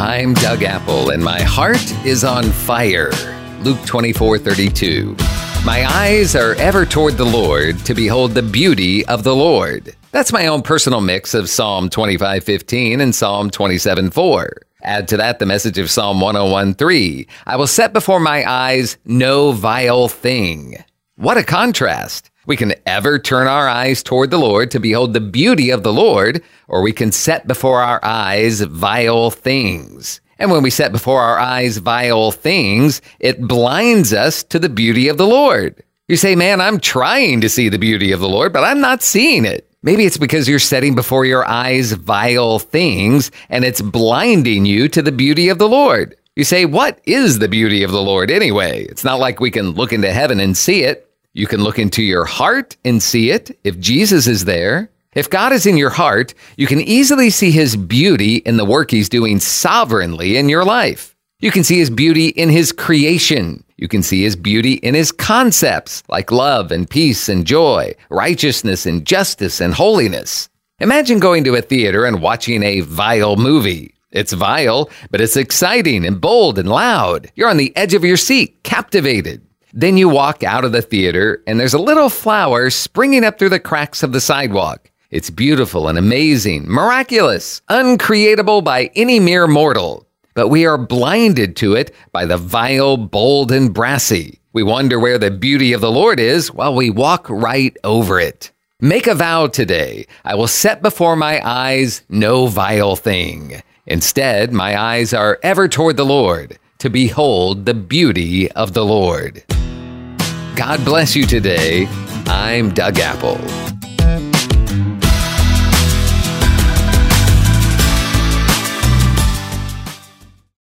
I'm Doug Apple, and my heart is on fire. Luke 24 32. My eyes are ever toward the Lord to behold the beauty of the Lord. That's my own personal mix of Psalm 25 15 and Psalm 27 4. Add to that the message of Psalm 101 3. I will set before my eyes no vile thing. What a contrast! We can ever turn our eyes toward the Lord to behold the beauty of the Lord, or we can set before our eyes vile things. And when we set before our eyes vile things, it blinds us to the beauty of the Lord. You say, man, I'm trying to see the beauty of the Lord, but I'm not seeing it. Maybe it's because you're setting before your eyes vile things and it's blinding you to the beauty of the Lord. You say, what is the beauty of the Lord anyway? It's not like we can look into heaven and see it. You can look into your heart and see it if Jesus is there. If God is in your heart, you can easily see his beauty in the work he's doing sovereignly in your life. You can see his beauty in his creation. You can see his beauty in his concepts like love and peace and joy, righteousness and justice and holiness. Imagine going to a theater and watching a vile movie. It's vile, but it's exciting and bold and loud. You're on the edge of your seat, captivated. Then you walk out of the theater and there's a little flower springing up through the cracks of the sidewalk. It's beautiful and amazing, miraculous, uncreatable by any mere mortal. But we are blinded to it by the vile, bold, and brassy. We wonder where the beauty of the Lord is while we walk right over it. Make a vow today. I will set before my eyes no vile thing. Instead, my eyes are ever toward the Lord to behold the beauty of the Lord. God bless you today. I'm Doug Apple.